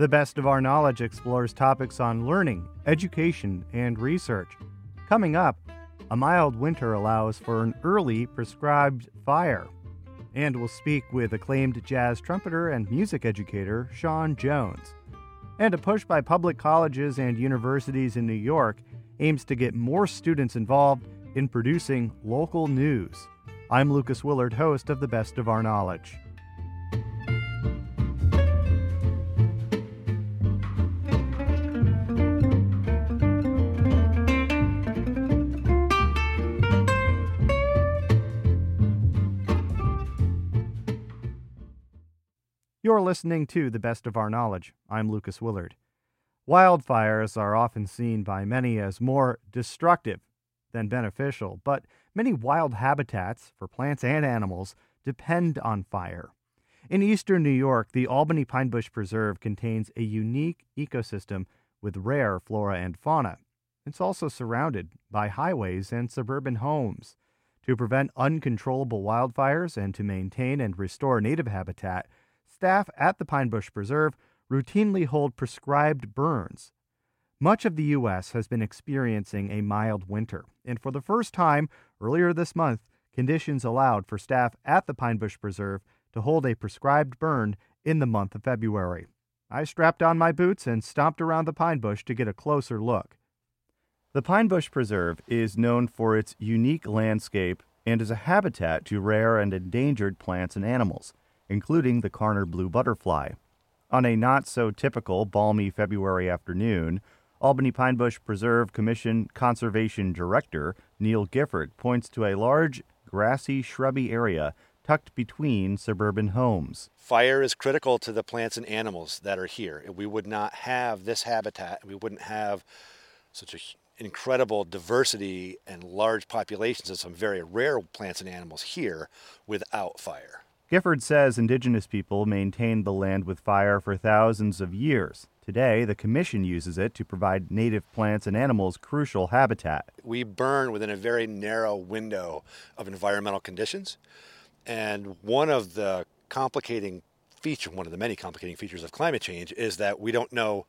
The Best of Our Knowledge explores topics on learning, education, and research. Coming up, a mild winter allows for an early prescribed fire. And we'll speak with acclaimed jazz trumpeter and music educator Sean Jones. And a push by public colleges and universities in New York aims to get more students involved in producing local news. I'm Lucas Willard, host of The Best of Our Knowledge. Listening to The Best of Our Knowledge. I'm Lucas Willard. Wildfires are often seen by many as more destructive than beneficial, but many wild habitats for plants and animals depend on fire. In eastern New York, the Albany Pine Bush Preserve contains a unique ecosystem with rare flora and fauna. It's also surrounded by highways and suburban homes. To prevent uncontrollable wildfires and to maintain and restore native habitat, staff at the Pine Bush Preserve routinely hold prescribed burns. Much of the U.S. has been experiencing a mild winter, and for the first time earlier this month, conditions allowed for staff at the Pine Bush Preserve to hold a prescribed burn in the month of February. I strapped on my boots and stomped around the pine bush to get a closer look. The Pine Bush Preserve is known for its unique landscape and is a habitat to rare and endangered plants and animals including the Karner blue butterfly. On a not so typical balmy February afternoon, Albany Pine Bush Preserve Commission Conservation Director Neil Gifford points to a large, grassy, shrubby area tucked between suburban homes. Fire is critical to the plants and animals that are here. We would not have this habitat, we wouldn't have such an incredible diversity and large populations of some very rare plants and animals here without fire. Gifford says indigenous people maintained the land with fire for thousands of years. Today, the Commission uses it to provide native plants and animals crucial habitat. We burn within a very narrow window of environmental conditions. And one of the complicating feature, one of the many complicating features of climate change is that we don't know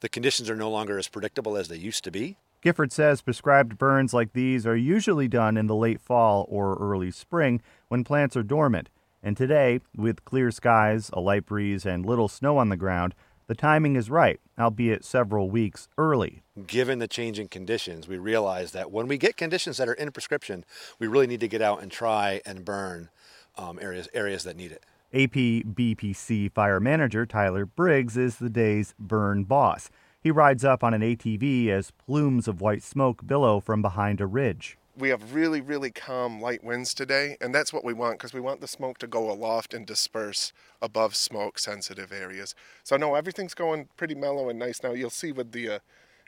the conditions are no longer as predictable as they used to be. Gifford says prescribed burns like these are usually done in the late fall or early spring when plants are dormant. And today, with clear skies, a light breeze, and little snow on the ground, the timing is right, albeit several weeks early. Given the changing conditions, we realize that when we get conditions that are in prescription, we really need to get out and try and burn um, areas areas that need it. APBPC fire manager Tyler Briggs is the day's burn boss. He rides up on an ATV as plumes of white smoke billow from behind a ridge we have really, really calm light winds today, and that's what we want because we want the smoke to go aloft and disperse above smoke sensitive areas. So, no, everything's going pretty mellow and nice now. You'll see with the uh,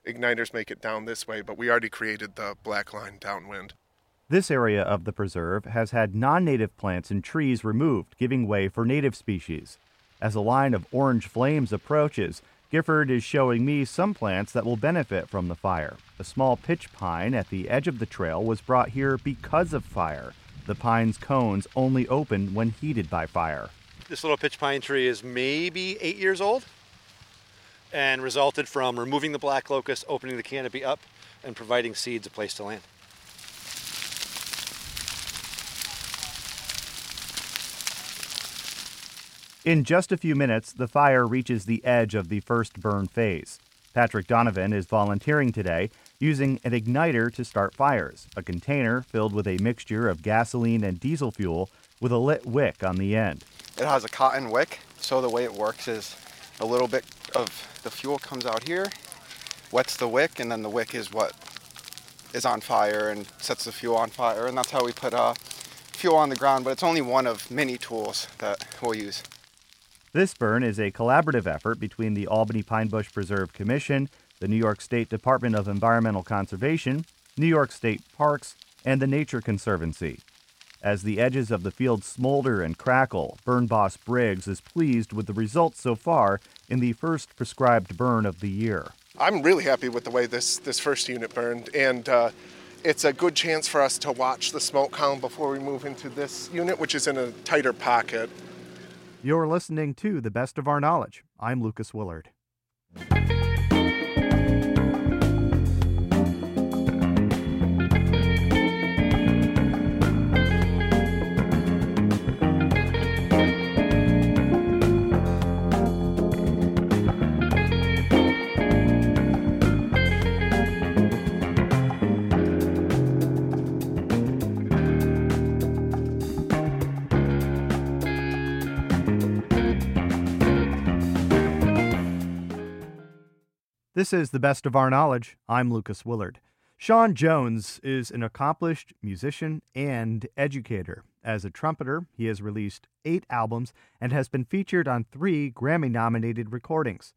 igniters make it down this way, but we already created the black line downwind. This area of the preserve has had non native plants and trees removed, giving way for native species. As a line of orange flames approaches, Gifford is showing me some plants that will benefit from the fire. A small pitch pine at the edge of the trail was brought here because of fire. The pine's cones only open when heated by fire. This little pitch pine tree is maybe eight years old and resulted from removing the black locust, opening the canopy up, and providing seeds a place to land. In just a few minutes, the fire reaches the edge of the first burn phase. Patrick Donovan is volunteering today using an igniter to start fires, a container filled with a mixture of gasoline and diesel fuel with a lit wick on the end. It has a cotton wick, so the way it works is a little bit of the fuel comes out here, wets the wick, and then the wick is what is on fire and sets the fuel on fire, and that's how we put uh, fuel on the ground, but it's only one of many tools that we'll use. This burn is a collaborative effort between the Albany Pine Bush Preserve Commission, the New York State Department of Environmental Conservation, New York State Parks, and the Nature Conservancy. As the edges of the field smolder and crackle, Burn Boss Briggs is pleased with the results so far in the first prescribed burn of the year. I'm really happy with the way this, this first unit burned, and uh, it's a good chance for us to watch the smoke column before we move into this unit, which is in a tighter pocket. You're listening to The Best of Our Knowledge. I'm Lucas Willard. This is the best of our knowledge. I'm Lucas Willard. Sean Jones is an accomplished musician and educator. As a trumpeter, he has released eight albums and has been featured on three Grammy nominated recordings.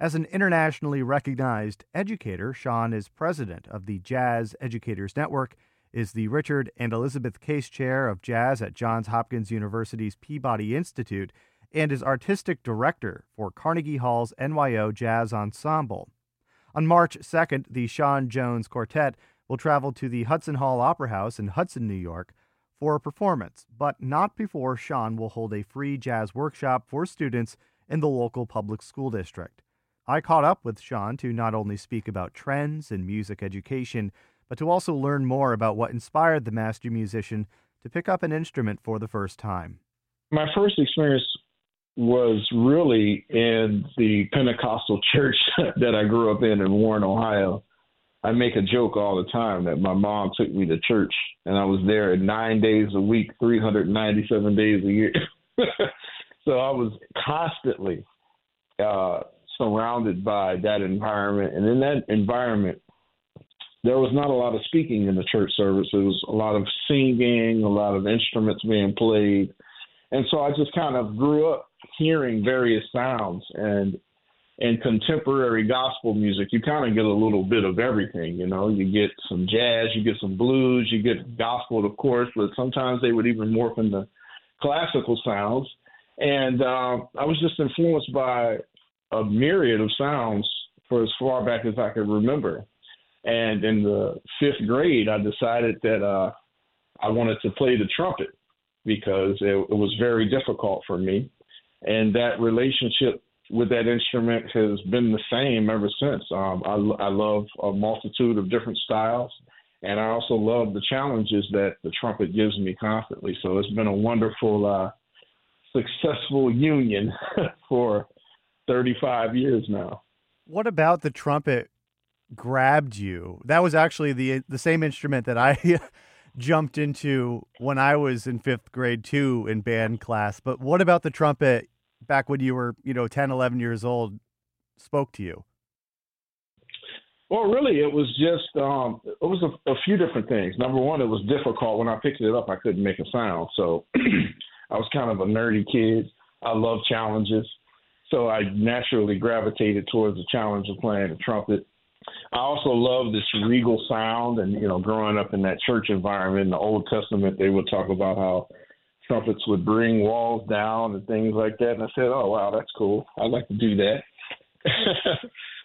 As an internationally recognized educator, Sean is president of the Jazz Educators Network, is the Richard and Elizabeth Case Chair of Jazz at Johns Hopkins University's Peabody Institute, and is artistic director for Carnegie Hall's NYO Jazz Ensemble. On March 2nd, the Sean Jones Quartet will travel to the Hudson Hall Opera House in Hudson, New York for a performance, but not before Sean will hold a free jazz workshop for students in the local public school district. I caught up with Sean to not only speak about trends in music education, but to also learn more about what inspired the master musician to pick up an instrument for the first time. My first experience was really in the Pentecostal church that I grew up in in Warren, Ohio. I make a joke all the time that my mom took me to church and I was there nine days a week, 397 days a year. so I was constantly uh, surrounded by that environment. And in that environment, there was not a lot of speaking in the church service. There was a lot of singing, a lot of instruments being played. And so I just kind of grew up hearing various sounds and in contemporary gospel music, you kind of get a little bit of everything. You know, you get some jazz, you get some blues, you get gospel, of course, but sometimes they would even morph into classical sounds. And uh, I was just influenced by a myriad of sounds for as far back as I could remember. And in the fifth grade, I decided that uh, I wanted to play the trumpet because it, it was very difficult for me and that relationship with that instrument has been the same ever since. Um, I, I love a multitude of different styles, and I also love the challenges that the trumpet gives me constantly. So it's been a wonderful, uh, successful union for 35 years now. What about the trumpet grabbed you? That was actually the the same instrument that I jumped into when I was in fifth grade too in band class. But what about the trumpet back when you were, you know, 10, 11 years old spoke to you? Well, really, it was just um, it was a, a, few different things. Number one, it was difficult when I picked it up. I couldn't make a sound, so I was kind of a nerdy kid. I love challenges, so I naturally gravitated towards the challenge of playing the trumpet. I also love this regal sound, and you know, growing up in that church environment in the Old Testament, they would talk about how trumpets would bring walls down and things like that. And I said, "Oh wow, that's cool. I'd like to do that."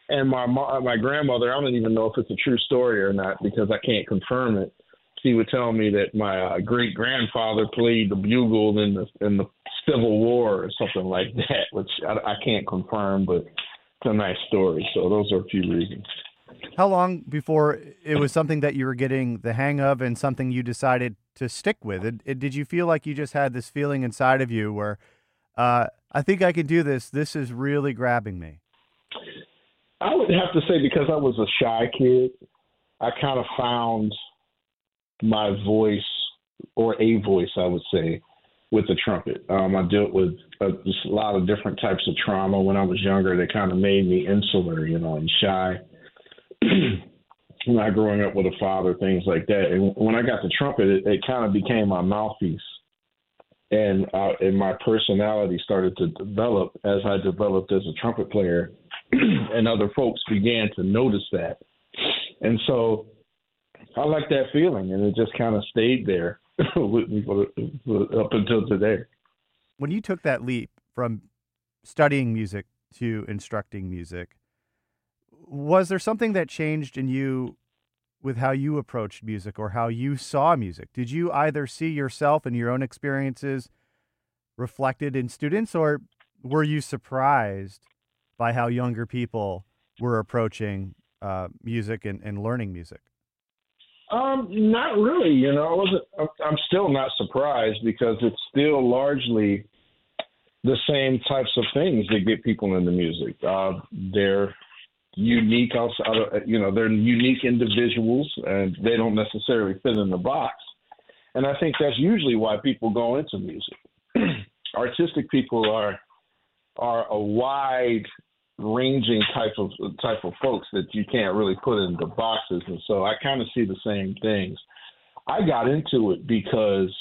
and my my grandmother, I don't even know if it's a true story or not because I can't confirm it. She would tell me that my uh, great grandfather played the bugle in the in the Civil War or something like that, which I, I can't confirm, but it's a nice story. So those are a few reasons. How long before it was something that you were getting the hang of and something you decided to stick with? It, it, did you feel like you just had this feeling inside of you where uh, I think I can do this? This is really grabbing me. I would have to say because I was a shy kid, I kind of found my voice or a voice, I would say, with the trumpet. Um, I dealt with a, just a lot of different types of trauma when I was younger that kind of made me insular, you know, and shy. not growing up with a father, things like that. And when I got the trumpet, it, it kind of became my mouthpiece, and uh, and my personality started to develop as I developed as a trumpet player, and other folks began to notice that, and so I like that feeling, and it just kind of stayed there with me for, up until today. When you took that leap from studying music to instructing music, was there something that changed in you with how you approached music or how you saw music? Did you either see yourself and your own experiences reflected in students, or were you surprised by how younger people were approaching uh, music and, and learning music? Um, not really. You know, I wasn't. I'm still not surprised because it's still largely the same types of things that get people into music. Uh, they're unique. Also, you know, they're unique individuals, and they don't necessarily fit in the box. And I think that's usually why people go into music. Artistic people are are a wide ranging type of type of folks that you can't really put into boxes and so I kind of see the same things. I got into it because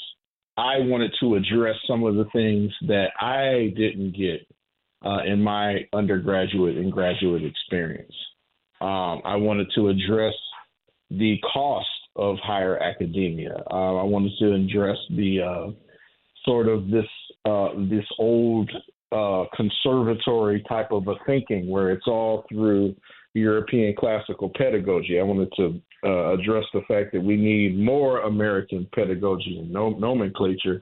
I wanted to address some of the things that I didn't get uh, in my undergraduate and graduate experience. Um, I wanted to address the cost of higher academia. Uh, I wanted to address the uh, sort of this uh, this old uh, conservatory type of a thinking where it's all through European classical pedagogy. I wanted to uh, address the fact that we need more American pedagogy and nomenclature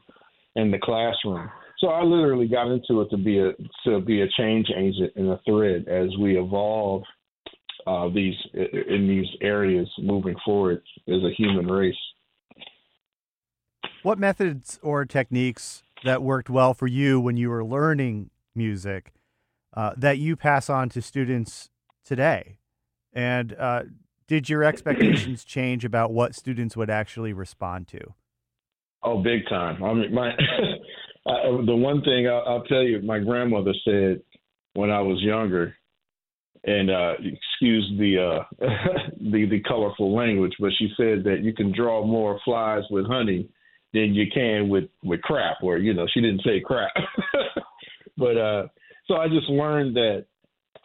in the classroom. So I literally got into it to be a to be a change agent in a thread as we evolve uh, these in these areas moving forward as a human race. What methods or techniques that worked well for you when you were learning music uh, that you pass on to students today? And uh, did your expectations change about what students would actually respond to? Oh, big time. I mean, my I, the one thing I'll, I'll, tell you, my grandmother said when I was younger, and uh, excuse the uh, the the colorful language, but she said that you can draw more flies with honey than you can with with crap. Or you know, she didn't say crap, but uh, so I just learned that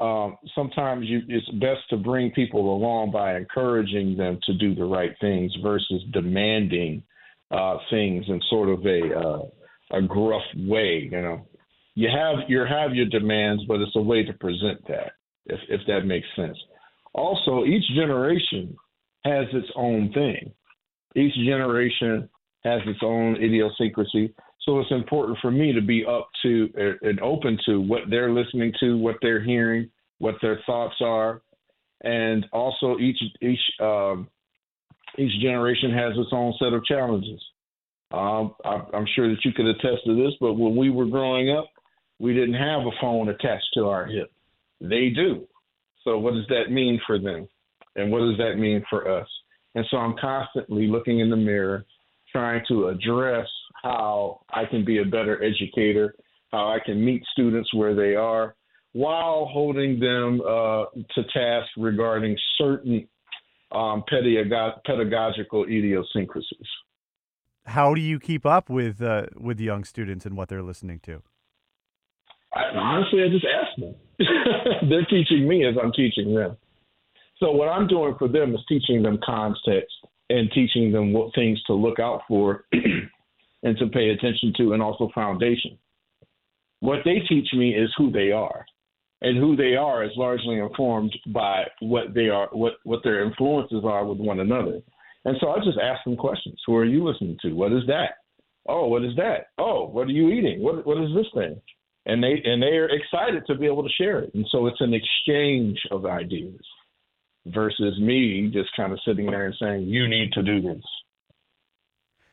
um, sometimes you, it's best to bring people along by encouraging them to do the right things versus demanding uh, things in sort of a uh, a gruff way. You know, you have you have your demands, but it's a way to present that, if if that makes sense. Also, each generation has its own thing. Each generation has its own idiosyncrasy. So it's important for me to be up to and open to what they're listening to, what they're hearing, what their thoughts are, and also each each um, each generation has its own set of challenges. Um, I, I'm sure that you could attest to this, but when we were growing up, we didn't have a phone attached to our hip. They do. So what does that mean for them? And what does that mean for us? And so I'm constantly looking in the mirror, trying to address how I can be a better educator, how I can meet students where they are, while holding them uh, to task regarding certain um, pedagogical idiosyncrasies. How do you keep up with uh, with young students and what they're listening to? I, honestly, I just ask them. they're teaching me as I'm teaching them. So what I'm doing for them is teaching them context and teaching them what things to look out for and to pay attention to, and also foundation. What they teach me is who they are, and who they are is largely informed by what they are, what what their influences are with one another. And so I just ask them questions. Who are you listening to? What is that? Oh, what is that? Oh, what are you eating? What what is this thing? And they and they are excited to be able to share it. And so it's an exchange of ideas versus me just kind of sitting there and saying, You need to do this.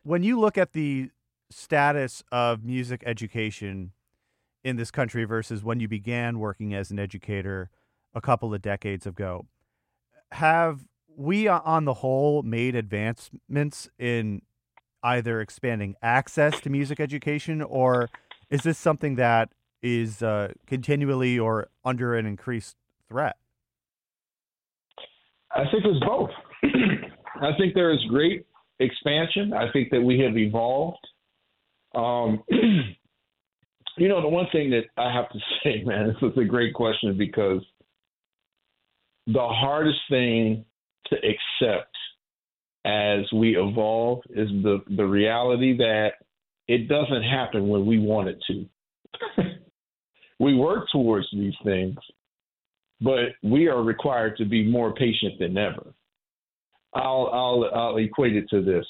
When you look at the status of music education in this country versus when you began working as an educator a couple of decades ago. Have we, uh, on the whole, made advancements in either expanding access to music education, or is this something that is uh, continually or under an increased threat? I think it's both. I think there is great expansion. I think that we have evolved. Um, you know, the one thing that I have to say, man, this is a great question because the hardest thing to accept as we evolve is the, the reality that it doesn't happen when we want it to. we work towards these things, but we are required to be more patient than ever. I'll, I'll, I'll equate it to this.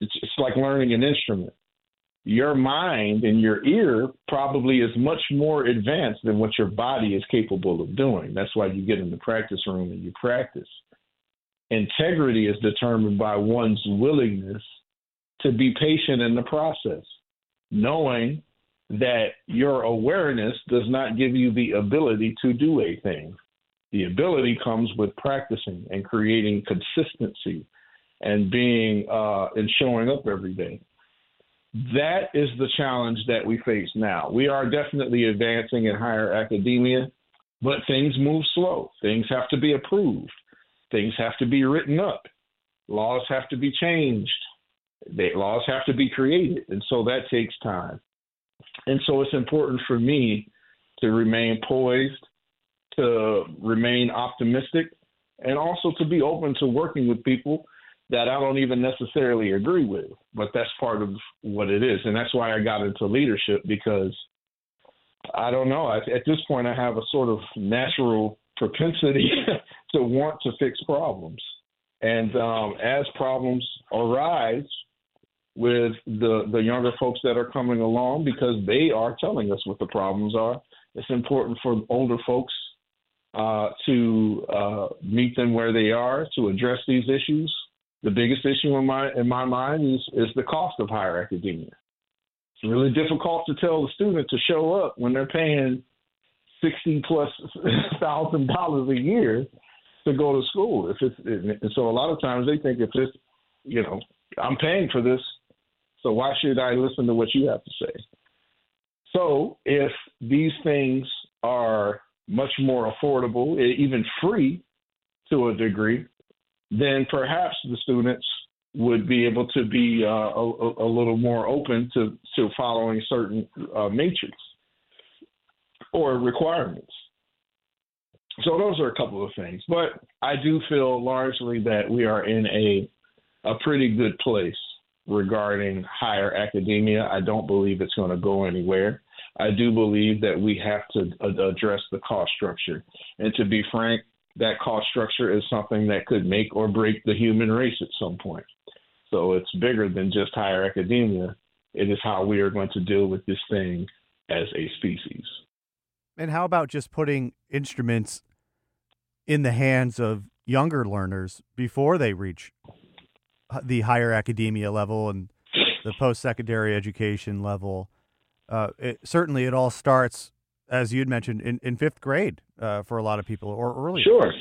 It's, it's like learning an instrument your mind and your ear probably is much more advanced than what your body is capable of doing. That's why you get in the practice room and you practice. Integrity is determined by one's willingness to be patient in the process, knowing that your awareness does not give you the ability to do a thing. The ability comes with practicing and creating consistency and being uh, and showing up every day. That is the challenge that we face now. We are definitely advancing in higher academia, but things move slow. Things have to be approved. Things have to be written up. Laws have to be changed. They, laws have to be created, and so that takes time. And so it's important for me to remain poised, to remain optimistic, and also to be open to working with people that I don't even necessarily agree with. But that's part of what it is. And that's why I got into leadership because I don't know. At, this point, I have a sort of natural propensity to want to fix problems. And um, as problems arise, with the the younger folks that are coming along because they are telling us what the problems are. It's important for older folks uh, to uh, meet them where they are to address these issues. The biggest issue in my in my mind is is the cost of higher academia. It's really difficult to tell the student to show up when they're paying sixty plus thousand dollars a year to go to school. If it's and so a lot of times they think if this, you know, I'm paying for this, so why should I listen to what you have to say? So if these things are much more affordable, even free to a degree, then perhaps the students would be able to be uh, a, a, little more open to, to following certain uh, matrix or requirements. So those are a couple of things, but I do feel largely that we are in a a pretty good place regarding higher academia. I don't believe it's going to go anywhere. I do believe that we have to address the cost structure. And to be frank, that cost structure is something that could make or break the human race at some point. So it's bigger than just higher academia. It is how we are going to deal with this thing as a species. And how about just putting instruments in the hands of younger learners before they reach the higher academia level and the post-secondary education level. Uh, it, certainly, it all starts, as you'd mentioned, in, in fifth grade uh, for a lot of people, or earlier. Sure,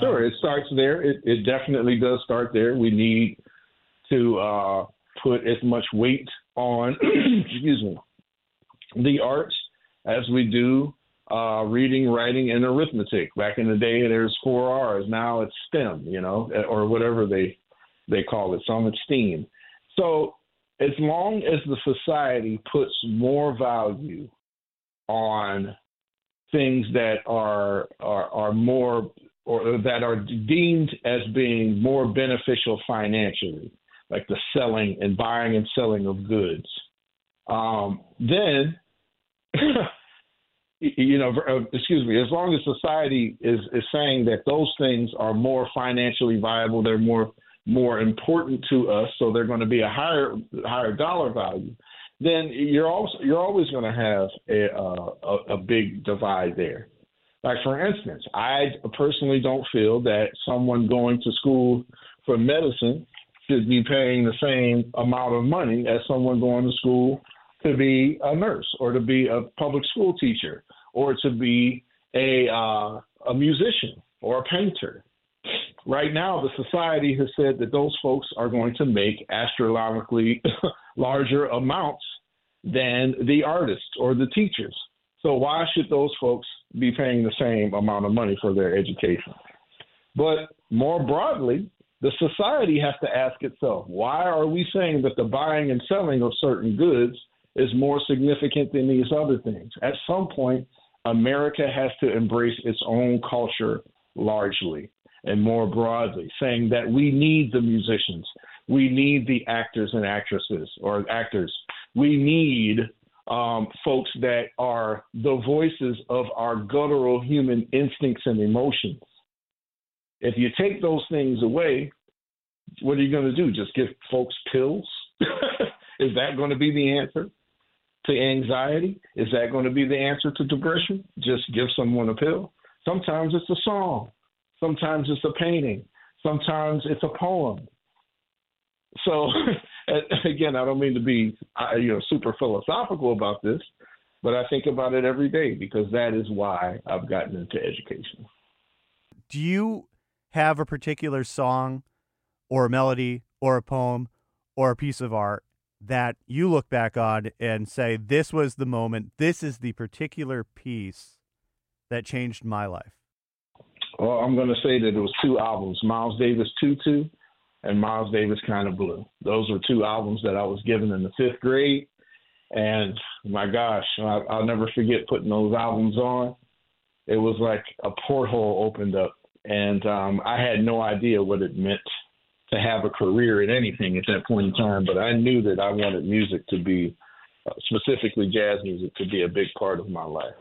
sure. Um, it starts there. It, it definitely does start there. We need to uh, put as much weight on, excuse me, the arts as we do uh, reading, writing, and arithmetic. Back in the day, there's four R's. Now it's STEM, you know, or whatever they they call it, some it's STEAM. So as long as the society puts more value on things that are are, are more or that are deemed as being more beneficial financially, like the selling and buying and selling of goods, um, then you know, uh, excuse me, as long as society is is saying that those things are more financially viable, they're more more important to us, so they're going to be a higher higher dollar value, then you're also you're always going to have a, a, a big divide there. Like for instance, I personally don't feel that someone going to school for medicine should be paying the same amount of money as someone going to school to be a nurse or to be a public school teacher or to be a uh, a musician or a painter right now, the society has said that those folks are going to make astronomically larger amounts than the artists or the teachers. So why should those folks be paying the same amount of money for their education? But more broadly, the society has to ask itself, why are we saying that the buying and selling of certain goods is more significant than these other things? At some point, America has to embrace its own culture largely and more broadly, saying that we need the musicians, we need the actors and actresses or actors, we need um, folks that are the voices of our guttural human instincts and emotions. If you take those things away, what are you going to do? Just give folks pills? Is that going to be the answer to anxiety? Is that going to be the answer to depression? Just give someone a pill? Sometimes it's a song. Sometimes it's a painting. Sometimes it's a poem. So, again, I don't mean to be you know super philosophical about this, but I think about it every day because that is why I've gotten into education. Do you have a particular song or a melody or a poem or a piece of art that you look back on and say, this was the moment, this is the particular piece that changed my life? Well, I'm going to say that it was two albums Miles Davis Tutu and Miles Davis Kind of Blue. Those were two albums that I was given in the fifth grade. And my gosh, I'll never forget putting those albums on. It was like a porthole opened up, and um, I had no idea what it meant to have a career in anything at that point in time. But I knew that I wanted music to be, uh, specifically jazz music, to be a big part of my life.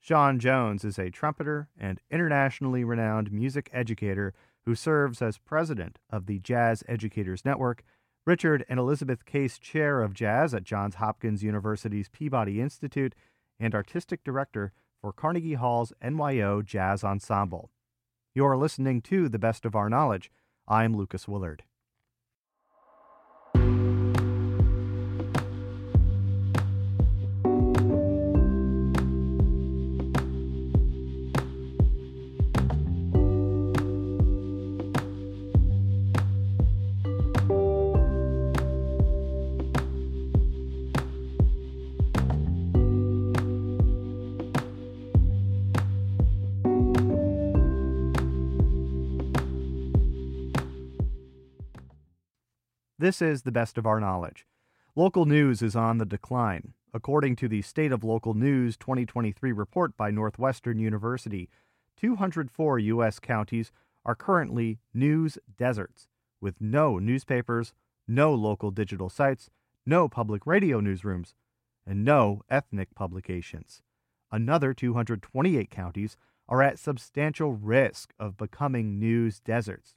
Sean Jones is a trumpeter and internationally renowned music educator who serves as president of the Jazz Educators Network Richard and Elizabeth Case Chair of Jazz at Johns Hopkins University's Peabody Institute, and Artistic Director for Carnegie Hall's NYO Jazz Ensemble. You're listening to The Best of Our Knowledge. I'm Lucas Willard. This is the best of our knowledge. Local news is on the decline. According to the State of Local News 2023 report by Northwestern University, 204 U.S. counties are currently news deserts, with no newspapers, no local digital sites, no public radio newsrooms, and no ethnic publications. Another 228 counties are at substantial risk of becoming news deserts.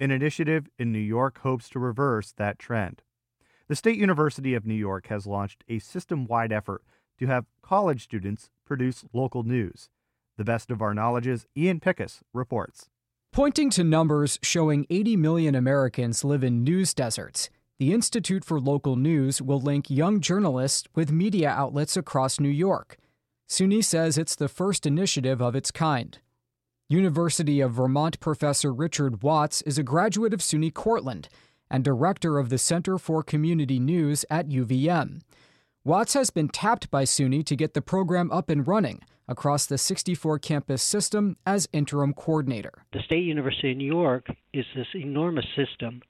An initiative in New York hopes to reverse that trend. The State University of New York has launched a system wide effort to have college students produce local news. The best of our knowledge's Ian Pickus reports. Pointing to numbers showing 80 million Americans live in news deserts, the Institute for Local News will link young journalists with media outlets across New York. SUNY says it's the first initiative of its kind. University of Vermont professor Richard Watts is a graduate of SUNY Cortland and director of the Center for Community News at UVM. Watts has been tapped by SUNY to get the program up and running across the 64 campus system as interim coordinator. The State University of New York is this enormous system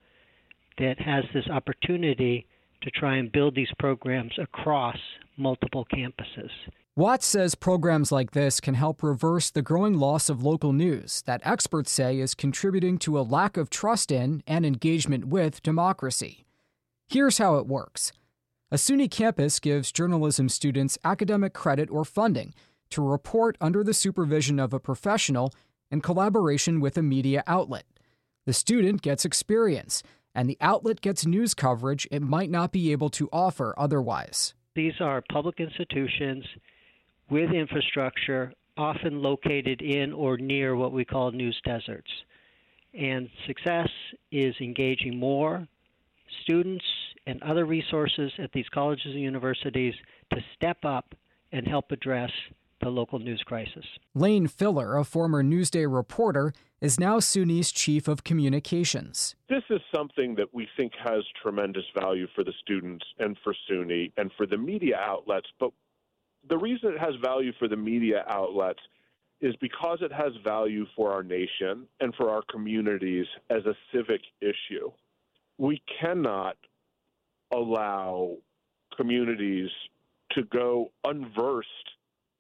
that has this opportunity to try and build these programs across multiple campuses. Watts says programs like this can help reverse the growing loss of local news that experts say is contributing to a lack of trust in and engagement with democracy. Here's how it works a SUNY campus gives journalism students academic credit or funding to report under the supervision of a professional in collaboration with a media outlet. The student gets experience, and the outlet gets news coverage it might not be able to offer otherwise. These are public institutions with infrastructure, often located in or near what we call news deserts. And success is engaging more students and other resources at these colleges and universities to step up and help address the local news crisis. Lane Filler, a former Newsday reporter, is now SUNY's chief of communications. This is something that we think has tremendous value for the students and for SUNY and for the media outlets, but the reason it has value for the media outlets is because it has value for our nation and for our communities as a civic issue. We cannot allow communities to go unversed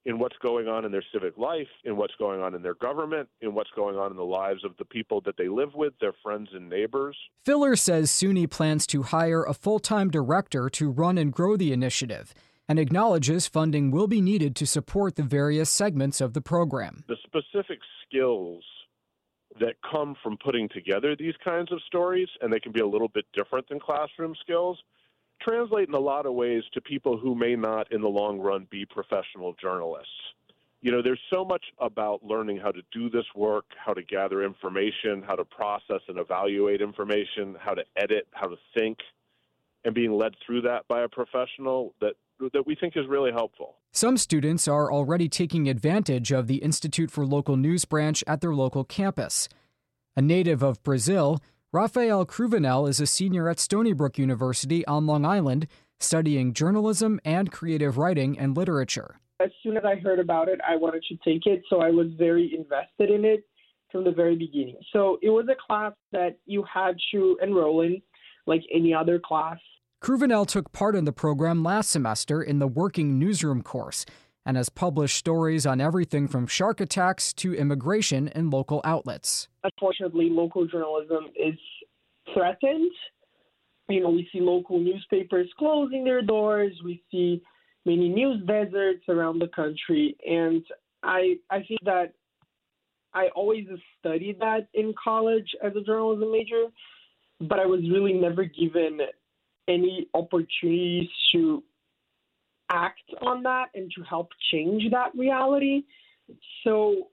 in what's going on in their civic life, in what's going on in their government, in what's going on in the lives of the people that they live with, their friends and neighbors. Filler says SUNY plans to hire a full time director to run and grow the initiative and acknowledges funding will be needed to support the various segments of the program. The specific skills that come from putting together these kinds of stories, and they can be a little bit different than classroom skills, translate in a lot of ways to people who may not, in the long run, be professional journalists. You know, there's so much about learning how to do this work, how to gather information, how to process and evaluate information, how to edit, how to think, and being led through that by a professional that that we think is really helpful. Some students are already taking advantage of the Institute for Local News branch at their local campus. A native of Brazil, Rafael Cruvinel is a senior at Stony Brook University on Long Island, studying journalism and creative writing and literature. As soon as I heard about it, I wanted to take it, so I was very invested in it from the very beginning. So it was a class that you had to enroll in, like any other class. Cruvinel took part in the program last semester in the Working Newsroom course and has published stories on everything from shark attacks to immigration in local outlets. Unfortunately, local journalism is threatened. You know, we see local newspapers closing their doors. We see many news deserts around the country, and I I think that I always studied that in college as a journalism major, but I was really never given any opportunities to act on that and to help change that reality. So,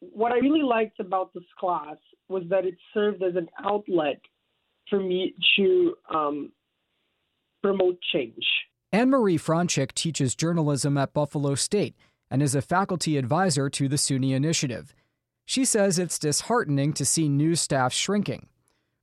what I really liked about this class was that it served as an outlet for me to um, promote change. Anne Marie Franchik teaches journalism at Buffalo State and is a faculty advisor to the SUNY Initiative. She says it's disheartening to see news staff shrinking.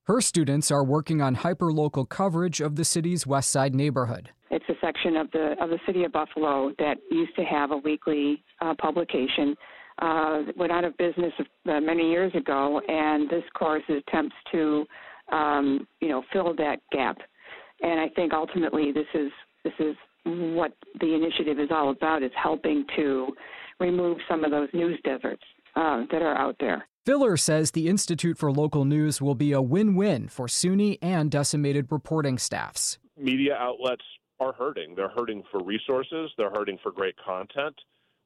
Her students are working on hyperlocal coverage of the city's West Side neighborhood. It's a section of the of the city of Buffalo that used to have a weekly uh, publication. Uh, went out of business uh, many years ago, and this course attempts to, um, you know, fill that gap. And I think ultimately this is this is what the initiative is all about: is helping to remove some of those news deserts uh, that are out there. Filler says the Institute for Local News will be a win win for SUNY and decimated reporting staffs. Media outlets are hurting. They're hurting for resources, they're hurting for great content.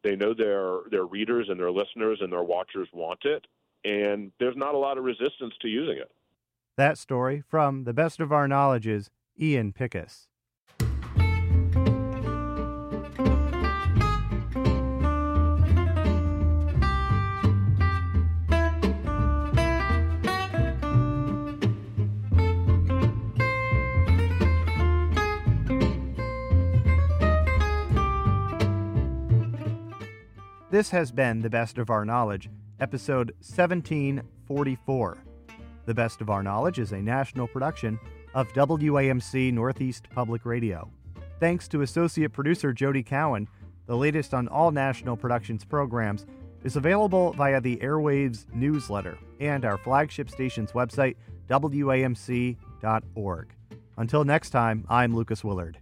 They know their, their readers and their listeners and their watchers want it, and there's not a lot of resistance to using it. That story from the best of our knowledge is Ian Pickus. This has been The Best of Our Knowledge, episode 1744. The Best of Our Knowledge is a national production of WAMC Northeast Public Radio. Thanks to associate producer Jody Cowan, the latest on all National Productions programs is available via the Airwaves newsletter and our flagship station's website, WAMC.org. Until next time, I'm Lucas Willard.